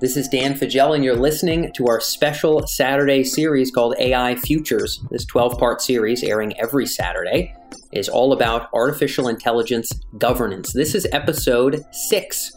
This is Dan Faggella, and you're listening to our special Saturday series called AI Futures. This 12 part series, airing every Saturday, is all about artificial intelligence governance. This is episode six.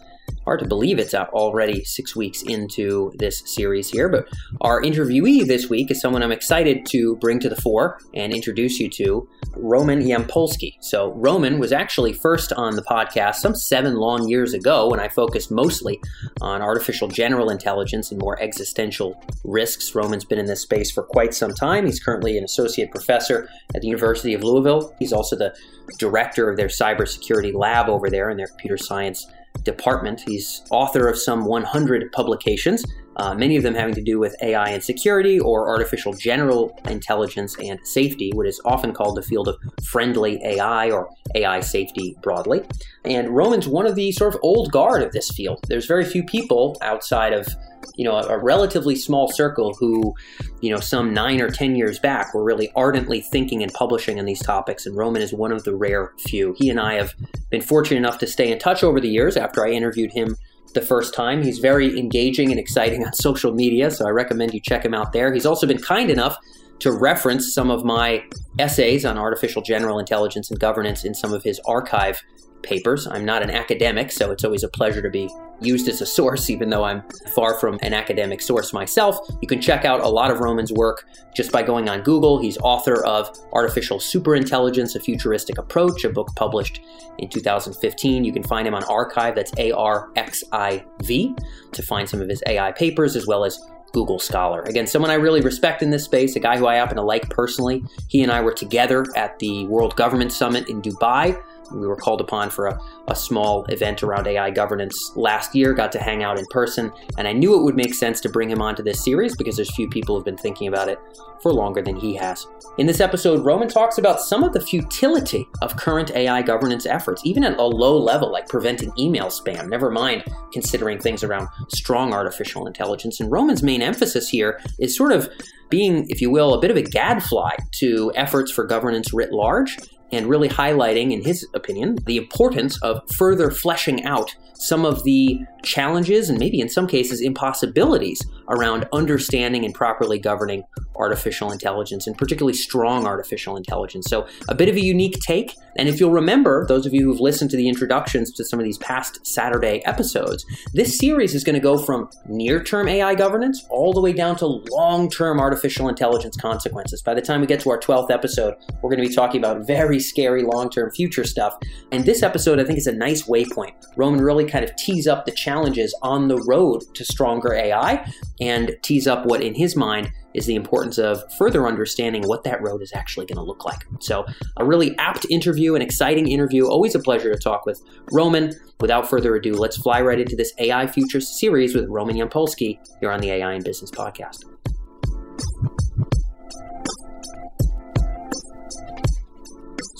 Hard to believe it's uh, already six weeks into this series here, but our interviewee this week is someone I'm excited to bring to the fore and introduce you to, Roman Yampolskiy. So, Roman was actually first on the podcast some seven long years ago when I focused mostly on artificial general intelligence and more existential risks. Roman's been in this space for quite some time. He's currently an associate professor at the University of Louisville. He's also the director of their cybersecurity lab over there in their computer science department. He's author of some 100 publications, uh, many of them having to do with AI and security or artificial general intelligence and safety, what is often called the field of friendly AI or AI safety broadly. And Roman's one of the sort of old guard of this field. There's very few people outside of you know, a, a, relatively small circle who, you know, some nine or 10 years back were really ardently thinking and publishing on these topics. And Roman is one of the rare few. He and I have been fortunate enough to stay in touch over the years after I interviewed him the first time. He's very engaging and exciting on social media, so I recommend you check him out there. He's also been kind enough to reference some of my essays on artificial general intelligence and governance in some of his arXiv papers. I'm not an academic, so it's always a pleasure to be used as a source, even though I'm far from an academic source myself. You can check out a lot of Roman's work just by going on Google. He's author of Artificial Superintelligence, A Futuristic Approach, a book published in 2015. You can find him on arXiv, that's A R X I V, to find some of his AI papers, as well as Google Scholar. Again, someone I really respect in this space, a guy who I happen to like personally. He and I were together at the World Government Summit in Dubai we were called upon for a, a small event around AI governance last year, got to hang out in person, and I knew it would make sense to bring him onto this series because there's few people who've been thinking about it for longer than he has. In this episode, Roman talks about some of the futility of current AI governance efforts, even at a low level like preventing email spam, never mind considering things around strong artificial intelligence. And Roman's main emphasis here is sort of being, if you will, a bit of a gadfly to efforts for governance writ large and really highlighting, in his opinion, the importance of further fleshing out some of the challenges and maybe in some cases impossibilities around understanding and properly governing artificial intelligence and particularly strong artificial intelligence. So, a bit of a unique take. And if you'll remember, those of you who've listened to the introductions to some of these past Saturday episodes, this series is going to go from near term AI governance all the way down to long term artificial intelligence consequences. By the time we get to our 12th episode, we're going to be talking about very scary long term future stuff. And this episode, I think, is a nice waypoint. Roman really kind of tees up the challenges on the road to stronger AI and tees up what, in his mind, is the importance of further understanding what that road is actually going to look like. So, a really apt interview, an exciting interview. Always a pleasure to talk with Roman. Without further ado, let's fly right into this AI Futures series with Roman Yampolskiy here on the AI and Business Podcast.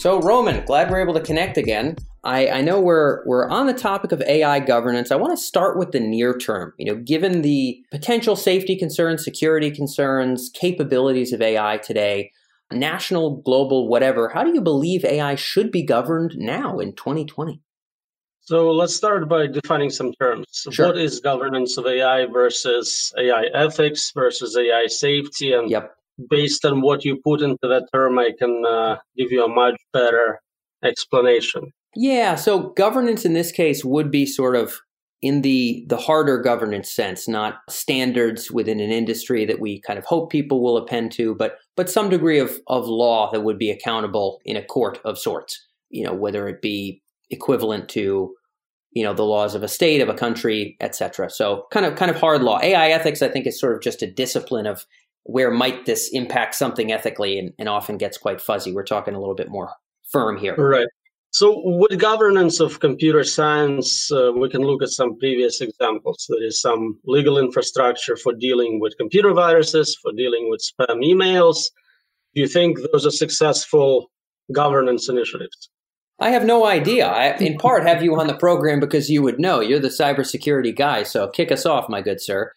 So, Roman, glad we're able to connect again. I, I know we're we're on the topic of AI governance. I want to start with the near term. You know, given the potential safety concerns, security concerns, capabilities of AI today, national, global, whatever, how do you believe AI should be governed now in 2020? So let's start by defining some terms. Sure. What is governance of AI versus AI ethics versus AI safety? And yep. Based on what you put into that term, I can uh, give you a much better explanation. Yeah, so governance in this case would be sort of in the the harder governance sense, not standards within an industry that we kind of hope people will append to, but but some degree of of law that would be accountable in a court of sorts. You know, whether it be equivalent to you know the laws of a state of a country etc so kind of kind of hard law ai ethics i think is sort of just a discipline of where might this impact something ethically and, and often gets quite fuzzy we're talking a little bit more firm here right so, with governance of computer science, uh, we can look at some previous examples. There is some legal infrastructure for dealing with computer viruses, for dealing with spam emails. Do you think those are successful governance initiatives? I have no idea. I, in part, have you on the program because you would know. You're the cybersecurity guy, so kick us off, my good sir.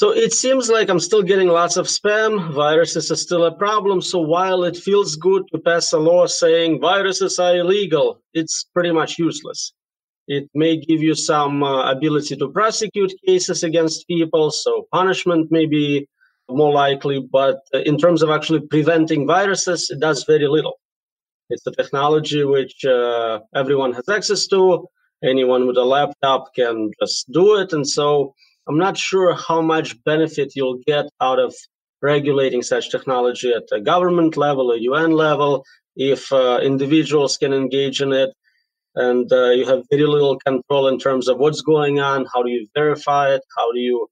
So it seems like I'm still getting lots of spam. Viruses are still a problem. So while it feels good to pass a law saying viruses are illegal, it's pretty much useless. It may give you some uh, ability to prosecute cases against people, so punishment may be more likely. But in terms of actually preventing viruses, it does very little. It's a technology which uh, everyone has access to. Anyone with a laptop can just do it. And so I'm not sure how much benefit you'll get out of regulating such technology at a government level, a UN level, if uh, individuals can engage in it. And uh, you have very little control in terms of what's going on, how do you verify it, how do you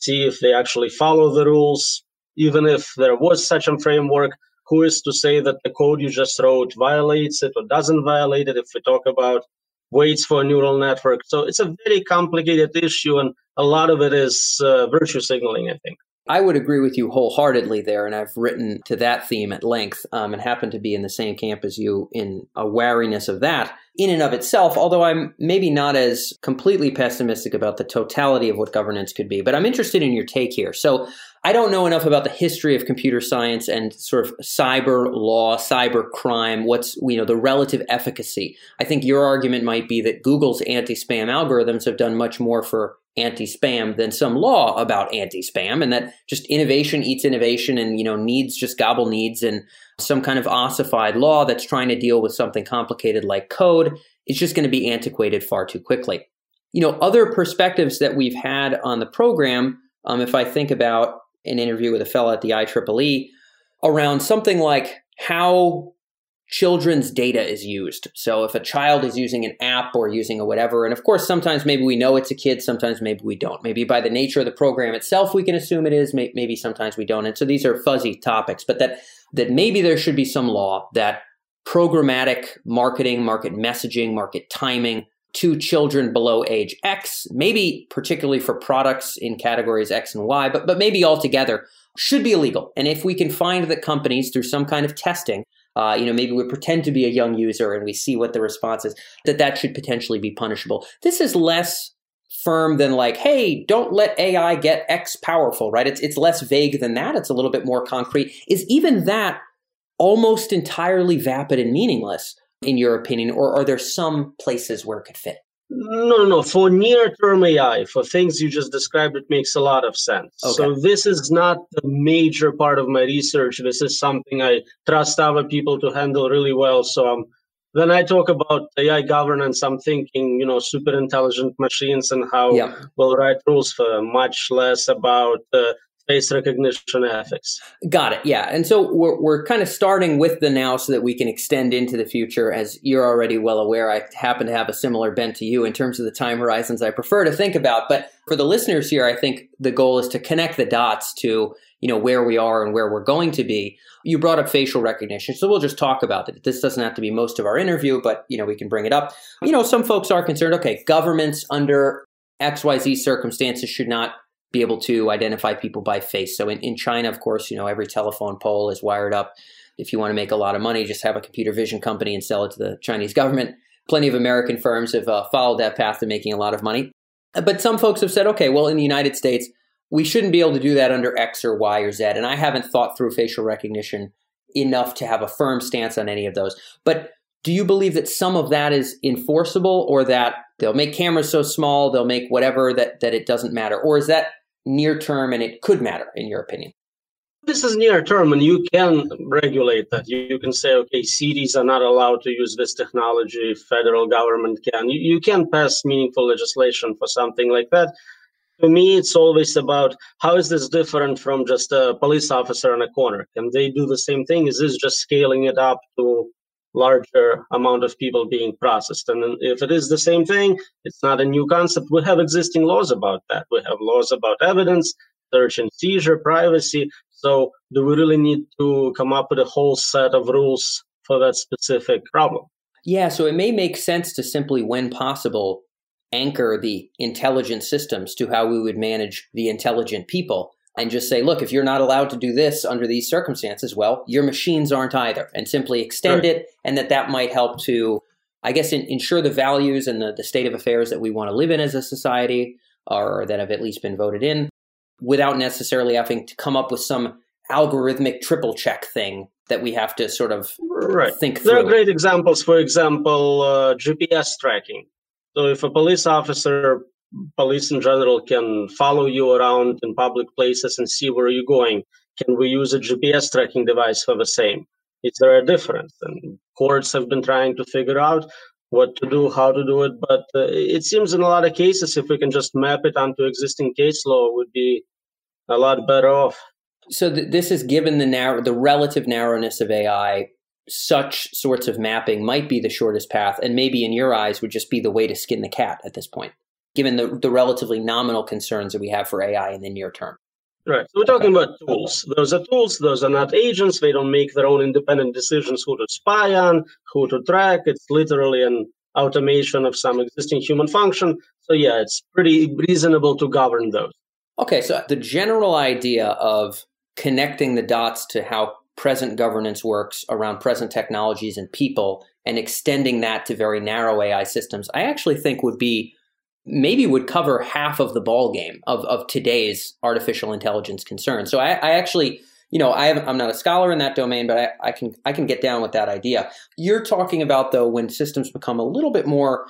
see if they actually follow the rules. Even if there was such a framework, who is to say that the code you just wrote violates it or doesn't violate it if we talk about weights for a neural network? So it's a very complicated issue, and a lot of it is uh, virtue signaling, I think. I would agree with you wholeheartedly there, and I've written to that theme at length um, and happen to be in the same camp as you in a wariness of that in and of itself, although I'm maybe not as completely pessimistic about the totality of what governance could be. But I'm interested in your take here. So I don't know enough about the history of computer science and sort of cyber law, cyber crime, what's, you know, the relative efficacy. I think your argument might be that Google's anti-spam algorithms have done much more for anti-spam than some law about anti-spam and that just innovation eats innovation and, you know, needs just gobble needs and some kind of ossified law that's trying to deal with something complicated like code is just going to be antiquated far too quickly. You know, other perspectives that we've had on the program, um, if I think about an interview with a fellow at the IEEE around something like how children's data is used. So if a child is using an app or using a whatever, and of course, sometimes maybe we know it's a kid, sometimes maybe we don't. Maybe by the nature of the program itself, we can assume it is, maybe sometimes we don't. And so these are fuzzy topics, but that, that maybe there should be some law that programmatic marketing, market messaging, market timing to children below age X, maybe particularly for products in categories X and Y, but, but maybe altogether should be illegal. And if we can find that companies through some kind of testing, uh, you know, maybe we pretend to be a young user and we see what the response is, that that should potentially be punishable. This is less firm than like, hey, don't let AI get X powerful, right? It's, it's less vague than that. It's a little bit more concrete. Is even that almost entirely vapid and meaningless? in your opinion, or are there some places where it could fit? No, no, no. For near term AI, for things you just described, it makes a lot of sense. Okay. So, this is not the major part of my research. This is something I trust other people to handle really well. So, um, when I talk about AI governance, I'm thinking, you know, super intelligent machines and how yeah. we'll write rules for much less about uh, face recognition ethics. Got it. Yeah. And so we're, we're kind of starting with the now so that we can extend into the future. As you're already well aware, I happen to have a similar bent to you in terms of the time horizons I prefer to think about. But for the listeners here, I think the goal is to connect the dots to, you know, where we are and where we're going to be. You brought up facial recognition. So we'll just talk about it. This doesn't have to be most of our interview, but, you know, we can bring it up. You know, some folks are concerned, okay, governments under XYZ circumstances should not be able to identify people by face. So in, in China, of course, you know, every telephone pole is wired up. If you want to make a lot of money, just have a computer vision company and sell it to the Chinese government. Plenty of American firms have uh, followed that path to making a lot of money. But some folks have said, okay, well, in the United States, we shouldn't be able to do that under X or Y or Z. And I haven't thought through facial recognition enough to have a firm stance on any of those. But do you believe that some of that is enforceable or that they'll make cameras so small, they'll make whatever that, that it doesn't matter? Or is that near term and it could matter in your opinion? This is near term, and you can regulate that. You, can say, okay, cities are not allowed to use this technology, federal government can. You, you can pass meaningful legislation for something like that. To me, it's always about how is this different from just a police officer in a corner? Can they do the same thing? Is this just scaling it up to larger amount of people being processed. And if it is the same thing, it's not a new concept. We have existing laws about that. We have laws about evidence, search and seizure, privacy. So do we really need to come up with a whole set of rules for that specific problem? Yeah, so it may make sense to simply, when possible, anchor the intelligent systems to how we would manage the intelligent people and just say, look, if you're not allowed to do this under these circumstances, well, your machines aren't either, and simply extend right. it, and that that might help to, I guess, in, ensure the values and the, the state of affairs that we want to live in as a society, or that have at least been voted in, without necessarily having to come up with some algorithmic triple check thing that we have to sort of right. think through. There are great examples. For example, uh, GPS tracking. So if a police officer, police in general, can follow you around in public places and see where you're going, can we use a GPS tracking device for the same? Is there a difference? And courts have been trying to figure out what to do, how to do it. But uh, it seems in a lot of cases, if we can just map it onto existing case law, would be a lot better off. So th- this is given the narrow, the relative narrowness of AI. Such sorts of mapping might be the shortest path, and maybe in your eyes would just be the way to skin the cat at this point, given the, the relatively nominal concerns that we have for AI in the near term. Right. So we're talking okay. about tools. Those are tools. Those are not agents. They don't make their own independent decisions who to spy on, who to track. It's literally an automation of some existing human function. So yeah, it's pretty reasonable to govern those. Okay. So the general idea of connecting the dots to how present governance works around present technologies and people and extending that to very narrow AI systems, I actually think would be maybe would cover half of the ball game of, of today's artificial intelligence concerns. So I, I actually, you know, I am not a scholar in that domain, but I, I can I can get down with that idea. You're talking about though when systems become a little bit more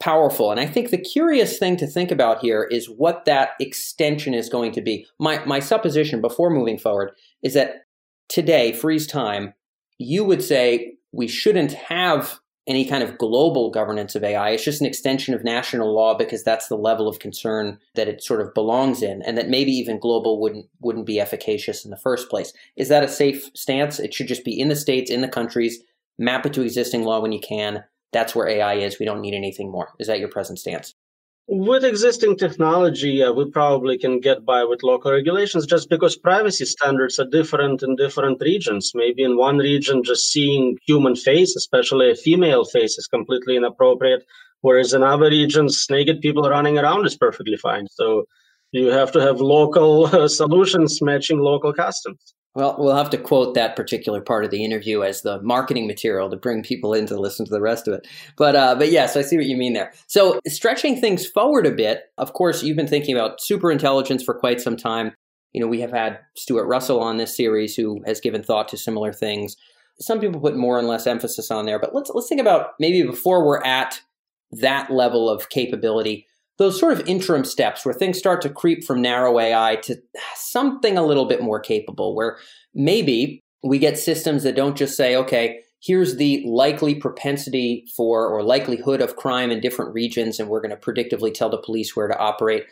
powerful, and I think the curious thing to think about here is what that extension is going to be. My my supposition before moving forward is that today, freeze time, you would say we shouldn't have any kind of global governance of AI. It's just an extension of national law because that's the level of concern that it sort of belongs in, and that maybe even global wouldn't wouldn't be efficacious in the first place. Is that a safe stance? It should just be in the states, in the countries, map it to existing law when you can. That's where AI is. We don't need anything more. Is that your present stance? With existing technology, uh, we probably can get by with local regulations just because privacy standards are different in different regions. Maybe in one region, just seeing human face, especially a female face, is completely inappropriate, whereas in other regions, naked people running around is perfectly fine. So you have to have local uh, solutions matching local customs. Well, we'll have to quote that particular part of the interview as the marketing material to bring people in to listen to the rest of it. But uh, but yes, I see what you mean there. So stretching things forward a bit, of course, you've been thinking about super intelligence for quite some time. You know, we have had Stuart Russell on this series who has given thought to similar things. Some people put more and less emphasis on there, but let's let's think about maybe before we're at that level of capability those sort of interim steps where things start to creep from narrow AI to something a little bit more capable, where maybe we get systems that don't just say, okay, here's the likely propensity for or likelihood of crime in different regions, and we're going to predictively tell the police where to operate.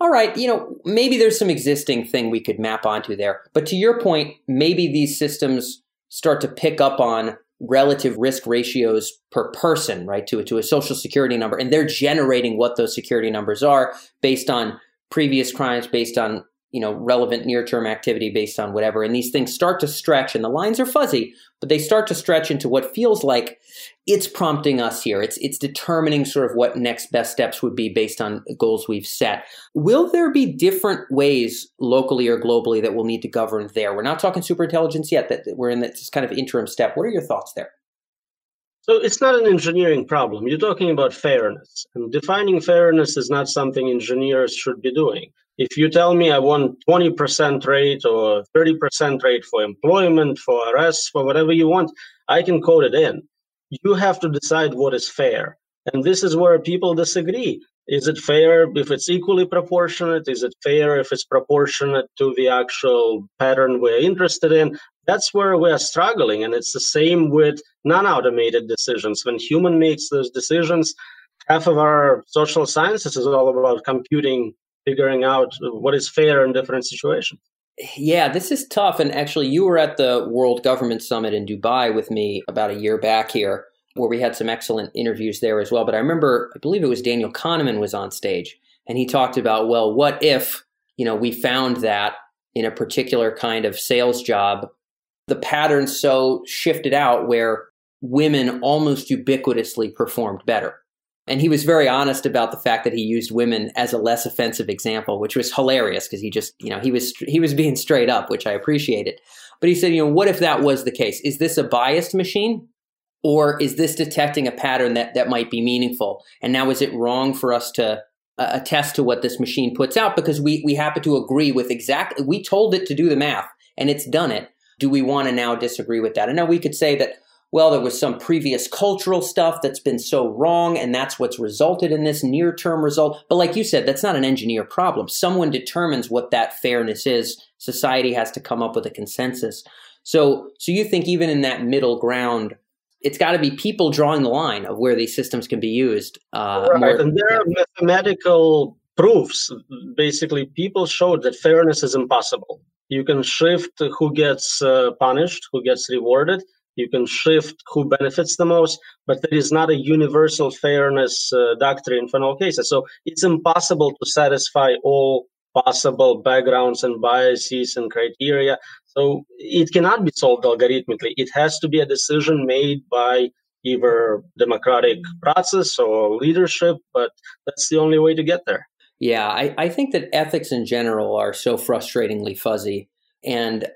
All right, you know, maybe there's some existing thing we could map onto there. But to your point, maybe these systems start to pick up on relative risk ratios per person, right, to, to a social security number. And they're generating what those security numbers are based on previous crimes, based on you know relevant near term activity based on whatever and these things start to stretch and the lines are fuzzy but they start to stretch into what feels like it's prompting us here it's it's determining sort of what next best steps would be based on goals we've set will there be different ways locally or globally that we'll need to govern there we're not talking super intelligence yet that we're in this kind of interim step what are your thoughts there so it's not an engineering problem. You're talking about fairness. And defining fairness is not something engineers should be doing. If you tell me I want 20% rate or 30% rate for employment, for arrests, for whatever you want, I can code it in. You have to decide what is fair. And this is where people disagree. Is it fair if it's equally proportionate? Is it fair if it's proportionate to the actual pattern we're interested in? That's where we're struggling. And it's the same with non automated decisions. When human makes those decisions, half of our social sciences is all about computing, figuring out what is fair in different situations. Yeah, this is tough. And actually, you were at the World Government Summit in Dubai with me about a year back here where we had some excellent interviews there as well. But I remember, I believe it was Daniel Kahneman was on stage, and he talked about, well, what if you know we found that in a particular kind of sales job, the pattern so shifted out where women almost ubiquitously performed better. And he was very honest about the fact that he used women as a less offensive example, which was hilarious because he just, you know, he was he was being straight up, which I appreciated. But he said, you know, what if that was the case? Is this a biased machine? Or is this detecting a pattern that, that might be meaningful? And now is it wrong for us to uh, attest to what this machine puts out because we, we happen to agree with exactly, we told it to do the math and it's done it. Do we want to now disagree with that? And now we could say that, well, there was some previous cultural stuff that's been so wrong, and that's what's resulted in this near term result. But like you said, that's not an engineer problem. Someone determines what that fairness is. Society has to come up with a consensus. So, so you think even in that middle ground, it's got to be people drawing the line of where these systems can be used. Uh, right, more, and there yeah. are mathematical proofs. Basically, people showed that fairness is impossible. You can shift who gets uh, punished, who gets rewarded, you can shift who benefits the most, but there is not a universal fairness uh, doctrine for all cases. So it's impossible to satisfy all possible backgrounds and biases and criteria. So it cannot be solved algorithmically. It has to be a decision made by either democratic process or leadership, but that's the only way to get there. Yeah, I, I think that ethics in general are so frustratingly fuzzy. And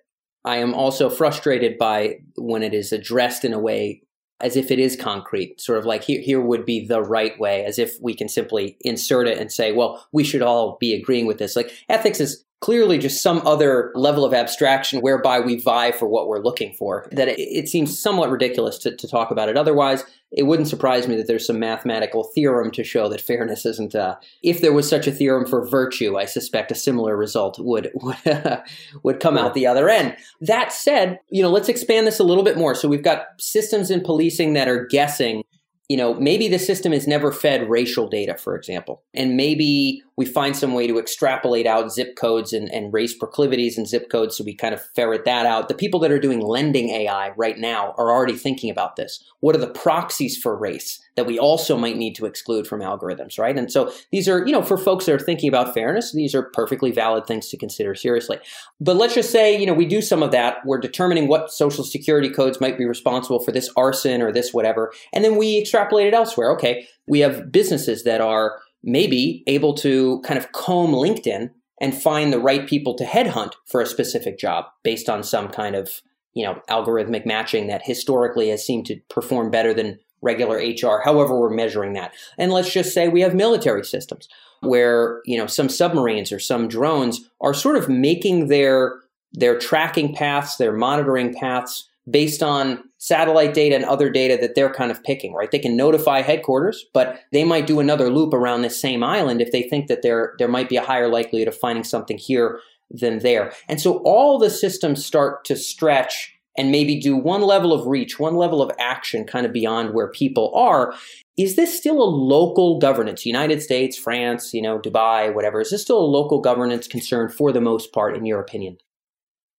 I am also frustrated by when it is addressed in a way as if it is concrete, sort of like here, here would be the right way, as if we can simply insert it and say, well, we should all be agreeing with this. Like ethics is clearly just some other level of abstraction whereby we vie for what we're looking for. That it, it seems somewhat ridiculous to, to, talk about it. Otherwise, it wouldn't surprise me that there's some mathematical theorem to show that fairness isn't. Uh, if there was such a theorem for virtue, I suspect a similar result would would would come out the other end. That said, you know, let's expand this a little bit more. So we've got systems in policing that are guessing you know, maybe the system has never fed racial data, for example, and maybe we find some way to extrapolate out zip codes and, and race proclivities and zip codes so we kind of ferret that out. The people that are doing lending AI right now are already thinking about this. What are the proxies for race that we also might need to exclude from algorithms, right? And so these are, you know, for folks that are thinking about fairness, these are perfectly valid things to consider seriously. But let's just say, you know, we do some of that. We're determining what social security codes might be responsible for this arson or this whatever. And then we extrapolate it elsewhere. Okay, we have businesses that are maybe able to kind of comb LinkedIn and find the right people to headhunt for a specific job based on some kind of you know algorithmic matching that historically has seemed to perform better than regular HR however we're measuring that and let's just say we have military systems where you know some submarines or some drones are sort of making their their tracking paths their monitoring paths based on satellite data and other data that they're kind of picking, right? They can notify headquarters, but they might do another loop around this same island if they think that there there might be a higher likelihood of finding something here than there. And so all the systems start to stretch and maybe do one level of reach, one level of action kind of beyond where people are. Is this still a local governance? United States, France, you know, Dubai, whatever. Is this still a local governance concern for the most part, in your opinion?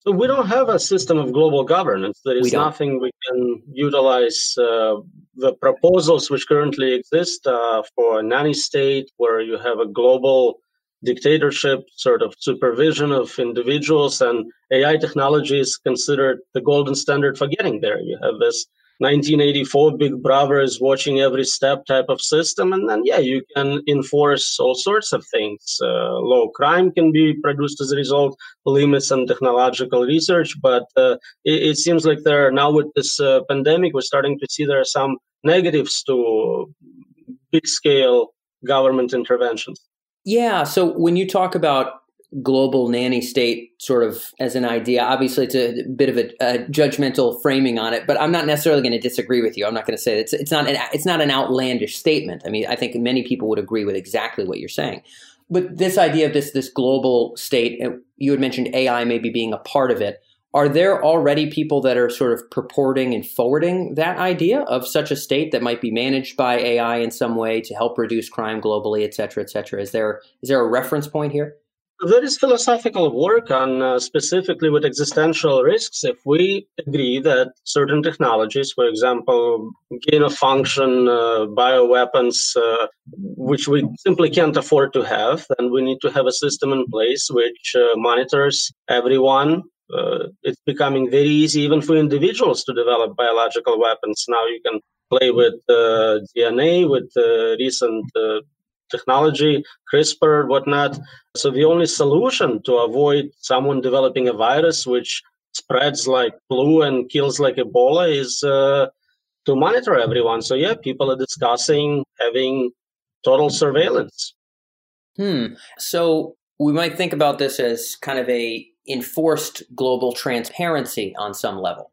So we don't have a system of global governance. There is nothing we can utilize. Uh, the proposals which currently exist uh, for a nanny state, where you have a global dictatorship sort of supervision of individuals, and AI technology is considered the golden standard for getting there. You have this 1984 big brother is watching every step type of system and then yeah you can enforce all sorts of things uh, low crime can be produced as a result limits on technological research but uh, it, it, seems like there are now with this uh, pandemic we're starting to see there are some negatives to big scale government interventions yeah so when you talk about global nanny state sort of as an idea. Obviously, it's a bit of a, a judgmental framing on it, but I'm not necessarily going to disagree with you. I'm not going to say it's it's not an it's not an outlandish statement. I mean, I think many people would agree with exactly what you're saying. But this idea of this this global state, you had mentioned AI maybe being a part of it. Are there already people that are sort of purporting and forwarding that idea of such a state that might be managed by AI in some way to help reduce crime globally, et cetera, et cetera? Is there is there a reference point here? There is philosophical work on uh, specifically with existential risks. If we agree that certain technologies, for example, gain of function uh, bioweapons, uh, which we simply can't afford to have, then we need to have a system in place which uh, monitors everyone. Uh, it's becoming very easy even for individuals to develop biological weapons. Now you can play with uh, DNA, with recent technology, CRISPR, whatnot. So the only solution to avoid someone developing a virus which spreads like flu and kills like Ebola is uh, to monitor everyone. So yeah, people are discussing having total surveillance. Hmm. So we might think about this as kind of a enforced global transparency on some level.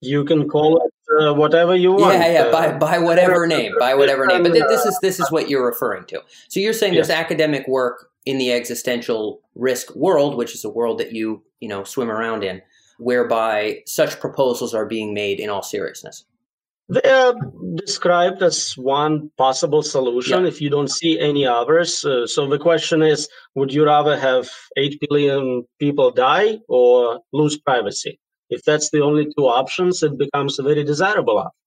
You can call it uh, whatever you want. Yeah, yeah, by, by whatever name, by whatever name. But this is this is what you're referring to. So you're saying yes. there's academic work in the existential risk world, which is a world that you you know swim around in, whereby such proposals are being made in all seriousness. They are described as one possible solution yeah. if you don't see any others. Uh, so the question is would you rather have 8 billion people die or lose privacy? If that's the only two options, it becomes a very desirable option.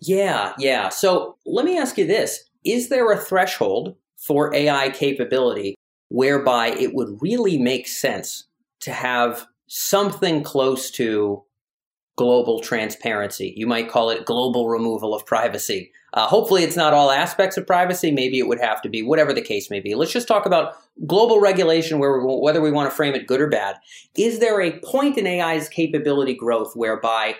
Yeah, yeah. So let me ask you this Is there a threshold for AI capability whereby it would really make sense to have something close to global transparency. You might call it global removal of privacy. Uh, hopefully, it's not all aspects of privacy. Maybe it would have to be, whatever the case may be. Let's just talk about global regulation, where we, whether we want to frame it good or bad. Is there a point in AI's capability growth whereby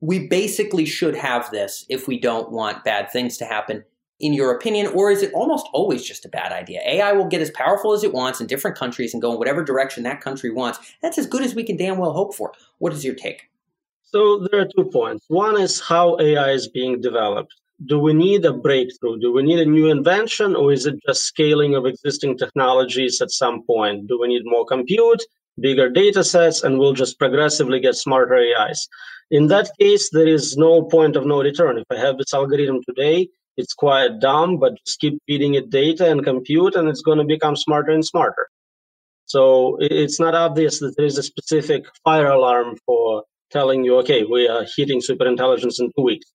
we basically should have this if we don't want bad things to happen? In your opinion, or is it almost always just a bad idea? AI will get as powerful as it wants in different countries and go in whatever direction that country wants. That's as good as we can damn well hope for. What is your take? So there are two points. One is how AI is being developed. Do we need a breakthrough? Do we need a new invention, or is it just scaling of existing technologies at some point? Do we need more compute, bigger data sets, and we'll just progressively get smarter AIs? In that case, there is no point of no return. If I have this algorithm today, it's quite dumb, but just keep feeding it data and compute, and it's going to become smarter and smarter. So it's not obvious that there is a specific fire alarm for telling you, okay, we are hitting superintelligence in two weeks.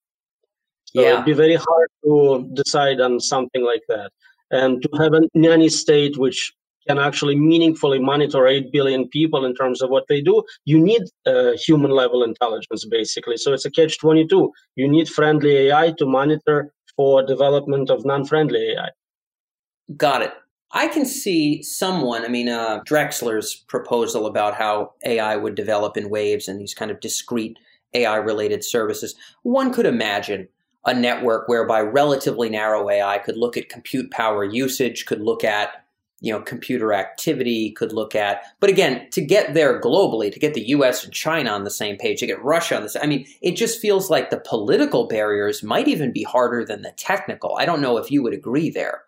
So yeah. it'd be very hard to decide on something like that. And to have a nanny state which can actually meaningfully monitor 8 billion people in terms of what they do, you need uh, human level intelligence, basically. So it's a catch 22. You need friendly AI to monitor for development of non friendly AI. Got it. I can see someone, I mean, uh, Drexler's proposal about how AI would develop in waves and these kind of discrete AI related services. One could imagine a network whereby relatively narrow AI could look at compute power usage, could look at you know computer activity could look at but again to get there globally to get the US and China on the same page to get Russia on this I mean it just feels like the political barriers might even be harder than the technical I don't know if you would agree there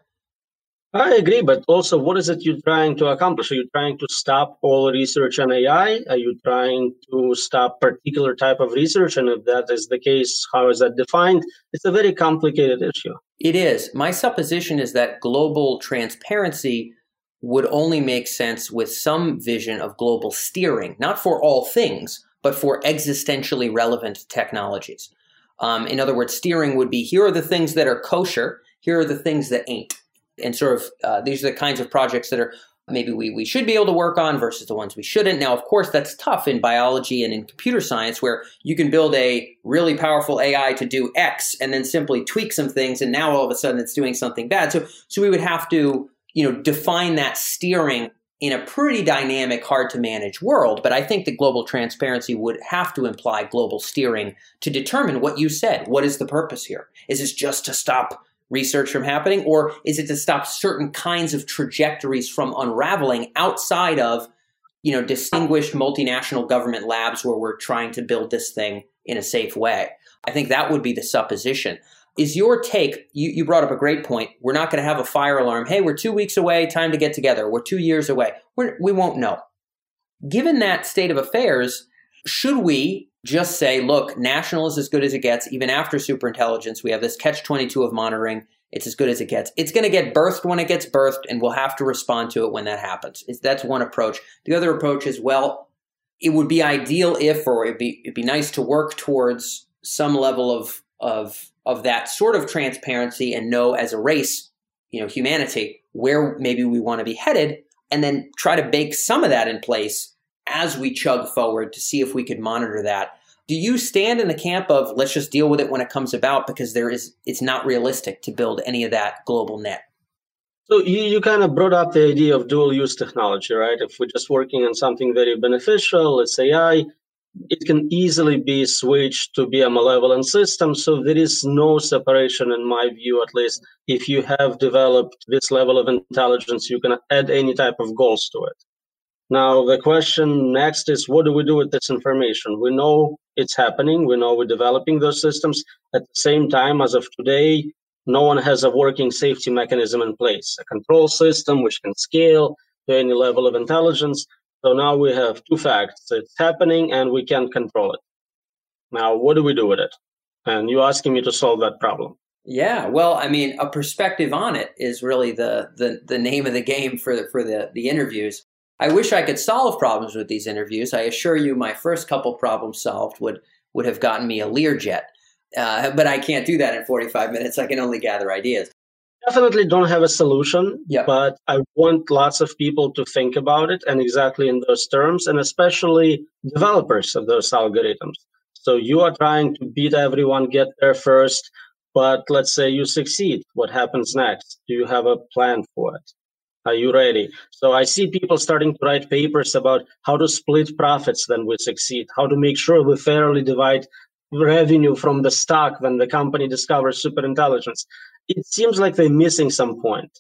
I agree, but also, what is it you're trying to accomplish? Are you trying to stop all research on AI? Are you trying to stop particular type of research? And if that is the case, how is that defined? It's a very complicated issue. It is. My supposition is that global transparency would only make sense with some vision of global steering, not for all things, but for existentially relevant technologies. Um, in other words, steering would be here are the things that are kosher, here are the things that ain't and sort of uh, these are the kinds of projects that are maybe we, we should be able to work on versus the ones we shouldn't. Now, of course, that's tough in biology and in computer science where you can build a really powerful AI to do X and then simply tweak some things and now all of a sudden it's doing something bad. So so we would have to, you know, define that steering in a pretty dynamic, hard to manage world. But I think that global transparency would have to imply global steering to determine what you said. What is the purpose here? Is this just to stop research from happening, or is it to stop certain kinds of trajectories from unraveling outside of, you know, distinguished multinational government labs where we're trying to build this thing in a safe way? I think that would be the supposition. Is your take, you, you brought up a great point. We're not going to have a fire alarm. Hey, we're two weeks away, time to get together. We're two years away. We're, we won't know. Given that state of affairs, should we just say, look, national is as good as it gets. Even after superintelligence, we have this catch 22 of monitoring. It's as good as it gets. It's going to get birthed when it gets birthed, and we'll have to respond to it when that happens. It's, that's one approach. The other approach is, well, it would be ideal if, or it'd be, it'd be nice to work towards some level of, of, of that sort of transparency and know as a race, you know, humanity, where maybe we want to be headed, and then try to bake some of that in place as we chug forward to see if we could monitor that. Do you stand in the camp of let's just deal with it when it comes about because there is it's not realistic to build any of that global net? So you, you kind of brought up the idea of dual use technology, right? If we're just working on something very beneficial, let's AI, it can easily be switched to be a malevolent system. So there is no separation, in my view, at least. If you have developed this level of intelligence, you can add any type of goals to it. Now, the question next is what do we do with this information? We know it's happening, we know we're developing those systems. At the same time, as of today, no one has a working safety mechanism in place, a control system which can scale to any level of intelligence. So now we have two facts it's happening and we can't control it. Now, what do we do with it? And you're asking me to solve that problem. Yeah, well, I mean, a perspective on it is really the the, the name of the game for for the the interviews. I wish I could solve problems with these interviews. I assure you, my first couple problems solved would would have gotten me a Learjet, uh, but I can't do that in 45 minutes. I can only gather ideas. Definitely don't have a solution, yep. but I want lots of people to think about it and exactly in those terms, and especially developers of those algorithms. So you are trying to beat everyone, get there first, but let's say you succeed. What happens next? Do you have a plan for it? Are you ready? So I see people starting to write papers about how to split profits when we succeed, how to make sure we fairly divide revenue from the stock when the company discovers superintelligence. It seems like they're missing some point.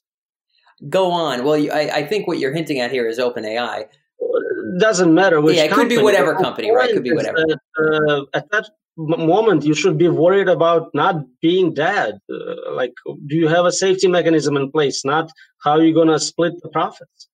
Go on. Well, I, I think what you're hinting at here is OpenAI doesn't matter which. Yeah, it company. could be whatever company, right? It could be whatever. That, uh, at that moment, you should be worried about not being dead. Uh, like, do you have a safety mechanism in place? Not how you're going to split the profits.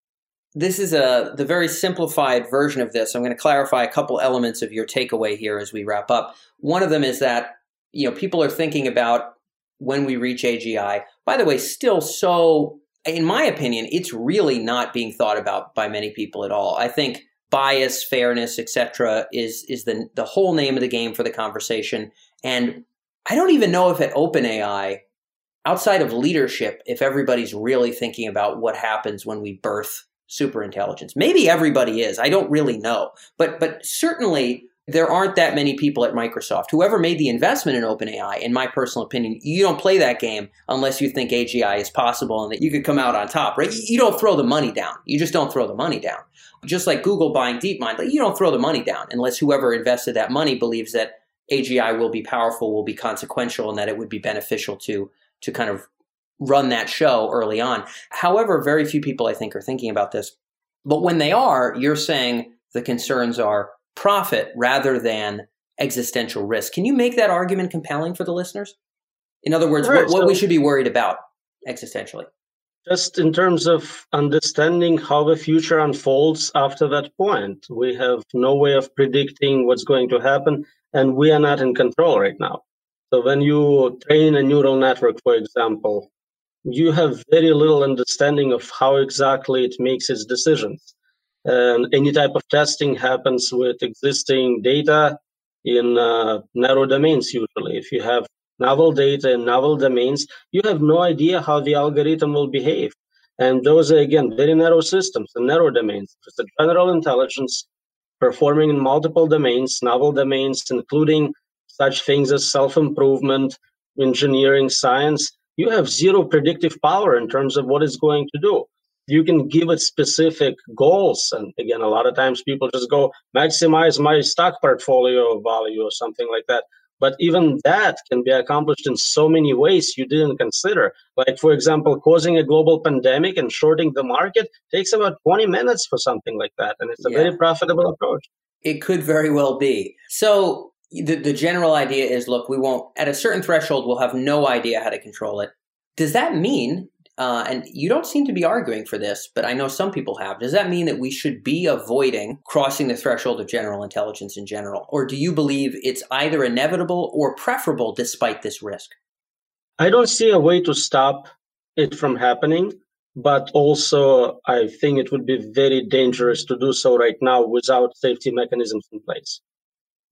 This is a the very simplified version of this. I'm going to clarify a couple elements of your takeaway here as we wrap up. One of them is that you know people are thinking about when we reach AGI. By the way, still so in my opinion, it's really not being thought about by many people at all. I think bias, fairness, etc., is is the the whole name of the game for the conversation. And I don't even know if at OpenAI, outside of leadership, if everybody's really thinking about what happens when we birth superintelligence. Maybe everybody is. I don't really know, but but certainly there aren't that many people at Microsoft. Whoever made the investment in OpenAI, in my personal opinion, you don't play that game unless you think AGI is possible and that you could come out on top, right? You don't throw the money down. You just don't throw the money down. Just like Google buying DeepMind, you don't throw the money down unless whoever invested that money believes that AGI will be powerful, will be consequential, and that it would be beneficial to to kind of run that show early on. However, very few people I think are thinking about this. But when they are, you're saying the concerns are profit rather than existential risk. Can you make that argument compelling for the listeners? In other words, right, what, what so we should be worried about existentially? Just in terms of understanding how the future unfolds after that point, we have no way of predicting what's going to happen, and we are not in control right now. So, when you train a neural network, for example, you have very little understanding of how exactly it makes its decisions. And any type of testing happens with existing data in uh, narrow domains, usually. If you have novel data in novel domains, you have no idea how the algorithm will behave. And those are, again, very narrow systems and narrow domains. It's a general intelligence performing in multiple domains, novel domains, including such things as self improvement, engineering, science. You have zero predictive power in terms of what it's going to do you can give it specific goals. And again a lot of times people just go maximize my stock portfolio value or something like that. But even that can be accomplished in so many ways you didn't consider. Like for example causing a global pandemic and shorting the market takes about 20 minutes for something like that. And it's a yeah. very profitable approach. It could very well be. So the, the general idea is look we won't at a certain threshold we'll have no idea how to control it. Does that mean uh, and you don't seem to be arguing for this, but I know some people have. Does that mean that we should be avoiding crossing the threshold of general intelligence in general? Or do you believe it's either inevitable or preferable despite this risk? I don't see a way to stop it from happening, but also I think it would be very dangerous to do so right now without safety mechanisms in place.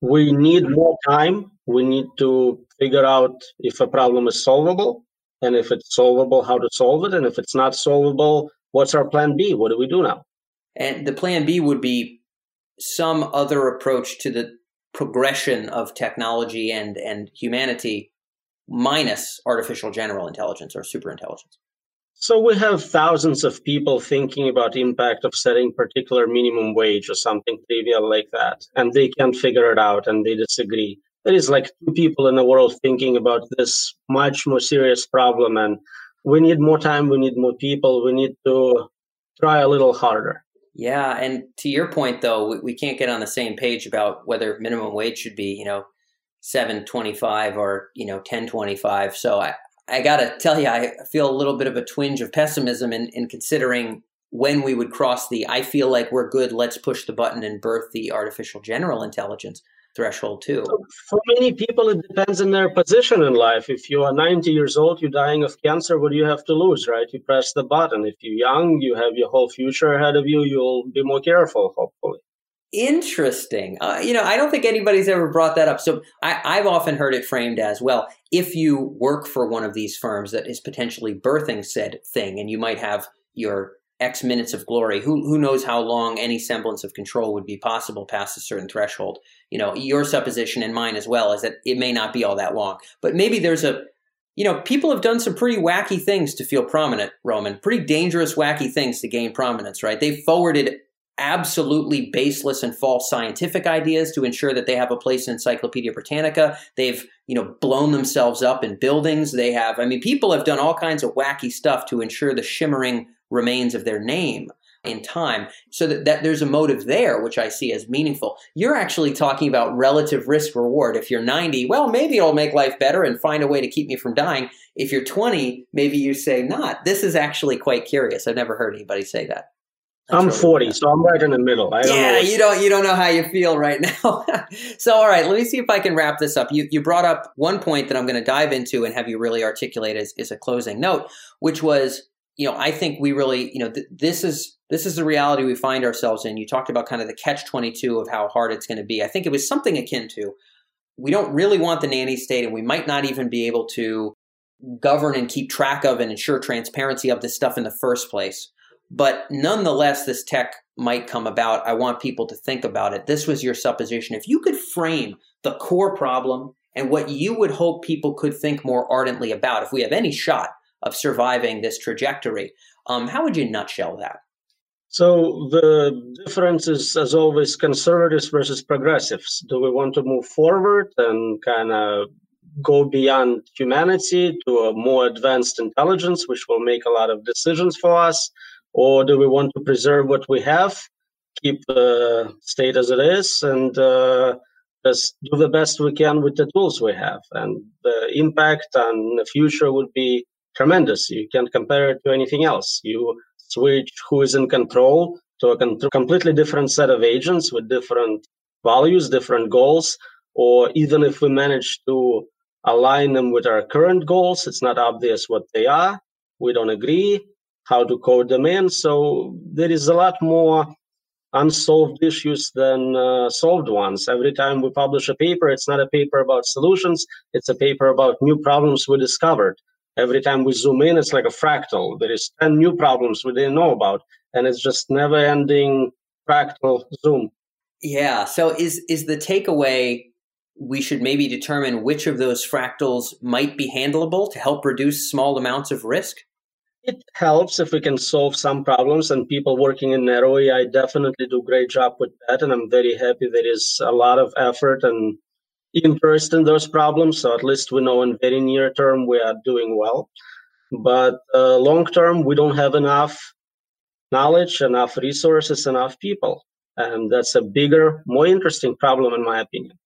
We need more time. We need to figure out if a problem is solvable and if it's solvable, how to solve it, and if it's not solvable, what's our plan B? What do we do now? And the plan B would be some other approach to the progression of technology and and humanity minus artificial general intelligence or superintelligence. So we have thousands of people thinking about impact of setting particular minimum wage or something trivial like that, and they can't figure it out and they disagree there is like two people in the world thinking about this much more serious problem and we need more time we need more people we need to try a little harder Yeah, and to your point though, we, we can't get on the same page about whether minimum wage should be, you know, seven twenty five or you know ten twenty five. So I I gotta tell you, I feel a little bit of a twinge of pessimism in, in considering when we would cross the I feel like we're good, let's push the button and birth the artificial general intelligence threshold too. For many people, it depends on their position in life. If you are 90 years old, you're dying of cancer, what do you have to lose, right? You press the button. If you're young, you have your whole future ahead of you, you'll be more careful, hopefully. Interesting. Uh, you know, I don't think anybody's ever brought that up. So I, I've often heard it framed as well. If you work for one of these firms that is potentially birthing said thing, and you might have your X minutes of glory. Who who knows how long any semblance of control would be possible past a certain threshold? You know, your supposition and mine as well is that it may not be all that long. But maybe there's a you know, people have done some pretty wacky things to feel prominent, Roman. Pretty dangerous, wacky things to gain prominence, right? They've forwarded absolutely baseless and false scientific ideas to ensure that they have a place in Encyclopedia Britannica. They've, you know, blown themselves up in buildings. They have, I mean, people have done all kinds of wacky stuff to ensure the shimmering remains of their name in time so that, that there's a motive there which i see as meaningful you're actually talking about relative risk reward if you're 90 well maybe it'll make life better and find a way to keep me from dying if you're 20 maybe you say not this is actually quite curious i've never heard anybody say that I'm 40, so I'm right in the middle. yeah, you don't you don't know how you feel right now. so, all right, let me see if I can wrap this up. You you brought up one point that I'm going to dive into and have you really articulate as, as a closing note, which was you know, I think we really, you know, th- this is this is the reality we find ourselves in. You talked about kind of the catch twenty two of how hard it's going to be. I think it was something akin to we don't really want the nanny state, and we might not even be able to govern and keep track of and ensure transparency of this stuff in the first place. But nonetheless, this tech might come about. I want people to think about it. This was your supposition. If you could frame the core problem and what you would hope people could think more ardently about, if we have any shot of surviving this trajectory. Um, how would you nutshell that? So the difference is, as always, conservatives versus progressives. Do we want to move forward and kind of go beyond humanity to a more advanced intelligence, which will make a lot of decisions for us? Or do we want to preserve what we have, keep the state as it is, and uh, just do the best we can with the tools we have? And the impact on the future would be tremendous. You can't compare it to anything else. You switch who is in control to a con- completely different set of agents with different values, different goals, or even if we manage to align them with our current goals, it's not obvious what they are. We don't agree how to code them in. So there is a lot more unsolved issues than uh, solved ones. Every time we publish a paper, it's not a paper about solutions, it's a paper about new problems we discovered. Every time we zoom in, it's like a fractal. There is 10 new problems we didn't know about, and it's just never ending fractal zoom. Yeah. So is is the takeaway we should maybe determine which of those fractals might be handleable to help reduce small amounts of risk? It helps if we can solve some problems, and people working in narrow AI definitely do a great job with that. And I'm very happy there is a lot of effort and interest in those problems. So at least we know in very near term we are doing well. But uh, long term, we don't have enough knowledge, enough resources, enough people. And that's a bigger, more interesting problem, in my opinion.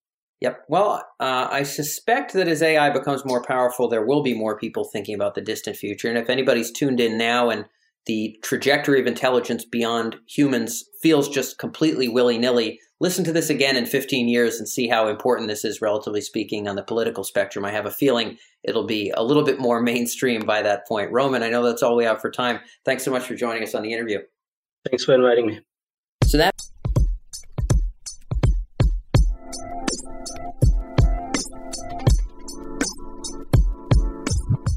Yep. Well, uh, I suspect that as AI becomes more powerful, there will be more people thinking about the distant future. And if anybody's tuned in now and the trajectory of intelligence beyond humans feels just completely willy nilly, listen to this again in 15 years and see how important this is, relatively speaking, on the political spectrum. I have a feeling it'll be a little bit more mainstream by that point. Roman, I know that's all we have for time. Thanks so much for joining us on the interview. Thanks for inviting me. So that.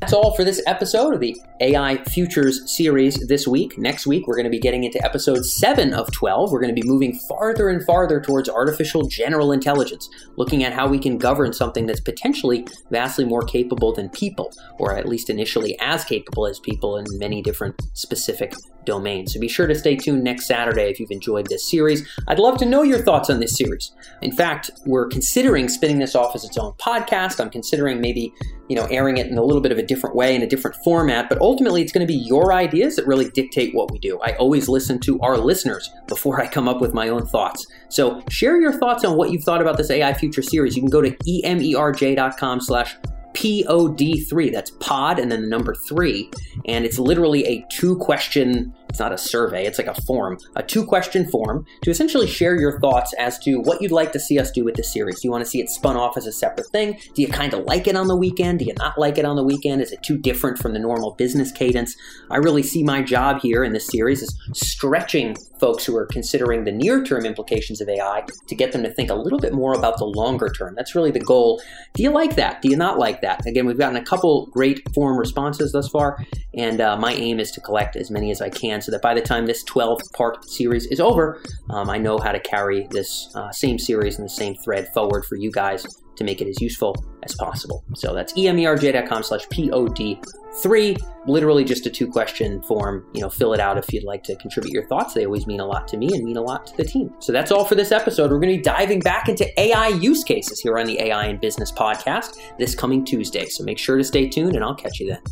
That's all for this episode of the AI Futures series this week. Next week, we're going to be getting into episode 7 of 12. We're going to be moving farther and farther towards artificial general intelligence, looking at how we can govern something that's potentially vastly more capable than people, or at least initially as capable as people in many different specific domains. So be sure to stay tuned next Saturday if you've enjoyed this series. I'd love to know your thoughts on this series. In fact, we're considering spinning this off as its own podcast. I'm considering maybe, you know, airing it in a little bit of a different way, in a different format, but ultimately it's going to be your ideas that really dictate what we do. I always listen to our listeners before I come up with my own thoughts. So share your thoughts on what you've thought about this AI Future series. You can go to emerj.com slash POD3. That's pod and then the number three. And it's literally a two question it's not a survey, it's like a form, a two question form to essentially share your thoughts as to what you'd like to see us do with this series. Do you want to see it spun off as a separate thing? Do you kind of like it on the weekend? Do you not like it on the weekend? Is it too different from the normal business cadence? I really see my job here in this series as stretching folks who are considering the near term implications of AI to get them to think a little bit more about the longer term. That's really the goal. Do you like that? Do you not like that? Again, we've gotten a couple great form responses thus far, and uh, my aim is to collect as many as I can so that by the time this 12 part series is over, um, I know how to carry this uh, same series and the same thread forward for you guys to make it as useful as possible. So that's emerj.com slash POD3, literally just a two question form. You know, fill it out if you'd like to contribute your thoughts. They always mean a lot to me and mean a lot to the team. So that's all for this episode. We're going to be diving back into AI use cases here on the AI and Business podcast this coming Tuesday. So make sure to stay tuned and I'll catch you then.